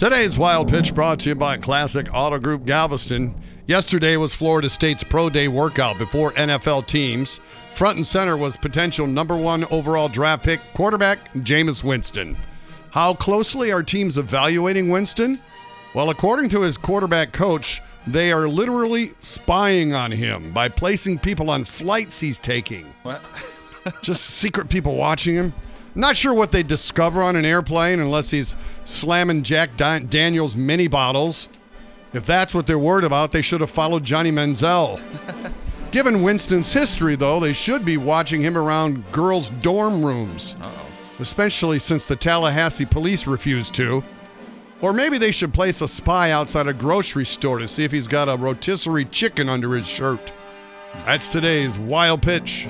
Today's Wild Pitch brought to you by Classic Auto Group Galveston. Yesterday was Florida State's Pro Day workout before NFL teams. Front and center was potential number one overall draft pick quarterback Jameis Winston. How closely are teams evaluating Winston? Well, according to his quarterback coach, they are literally spying on him by placing people on flights he's taking. What? Just secret people watching him. Not sure what they discover on an airplane unless he's slamming Jack Daniels mini bottles. If that's what they're worried about, they should have followed Johnny Manziel. Given Winston's history, though, they should be watching him around girls' dorm rooms, especially since the Tallahassee police refused to. Or maybe they should place a spy outside a grocery store to see if he's got a rotisserie chicken under his shirt. That's today's wild pitch.